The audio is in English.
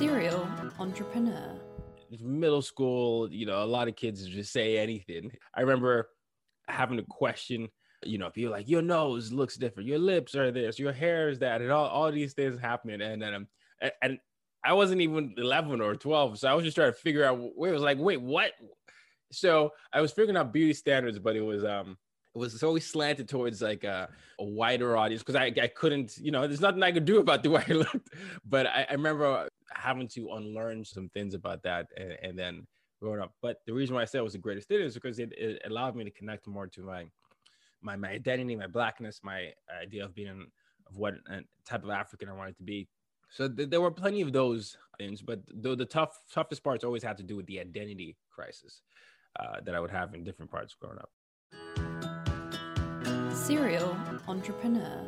Serial entrepreneur. Middle school, you know, a lot of kids just say anything. I remember having a question, you know, people like your nose looks different, your lips are this, your hair is that, and all, all these things happening. And then um, and, and I wasn't even 11 or 12, so I was just trying to figure out where it was like, wait, what? So I was figuring out beauty standards, but it was um it was always slanted towards like a, a wider audience because I, I couldn't, you know, there's nothing I could do about the way I looked. But I, I remember having to unlearn some things about that and, and, then growing up. But the reason why I said it was the greatest thing is because it, it, allowed me to connect more to my, my my identity, my blackness, my idea of being of what type of African I wanted to be. So th- there were plenty of those things, but the, the tough toughest parts always had to do with the identity crisis uh, that I would have in different parts growing up. Serial entrepreneur.